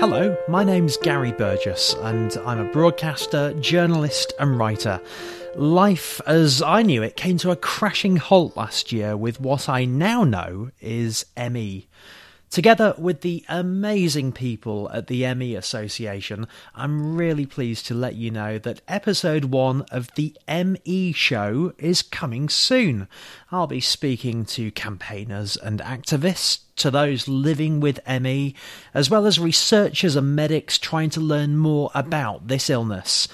Hello, my name's Gary Burgess, and I'm a broadcaster, journalist, and writer. Life as I knew it came to a crashing halt last year with what I now know is ME. Together with the amazing people at the ME Association, I'm really pleased to let you know that episode one of the ME show is coming soon. I'll be speaking to campaigners and activists, to those living with ME, as well as researchers and medics trying to learn more about this illness.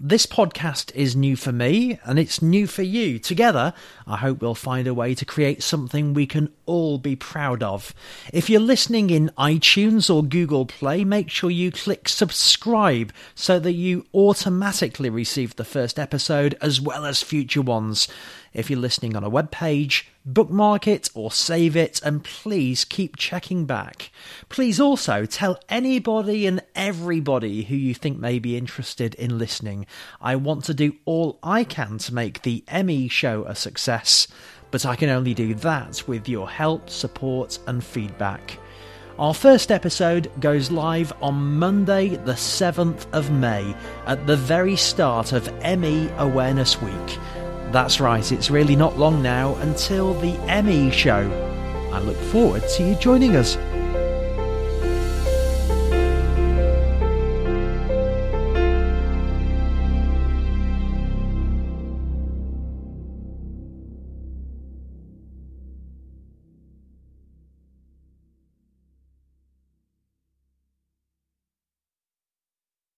This podcast is new for me and it's new for you. Together, I hope we'll find a way to create something we can all be proud of. If you're listening in iTunes or Google Play, make sure you click subscribe so that you automatically receive the first episode as well as future ones. If you're listening on a web page, bookmark it or save it, and please keep checking back. Please also tell anybody and everybody who you think may be interested in listening. I want to do all I can to make the ME show a success, but I can only do that with your help, support, and feedback. Our first episode goes live on Monday, the 7th of May, at the very start of ME Awareness Week. That's right, it's really not long now until the ME show. I look forward to you joining us.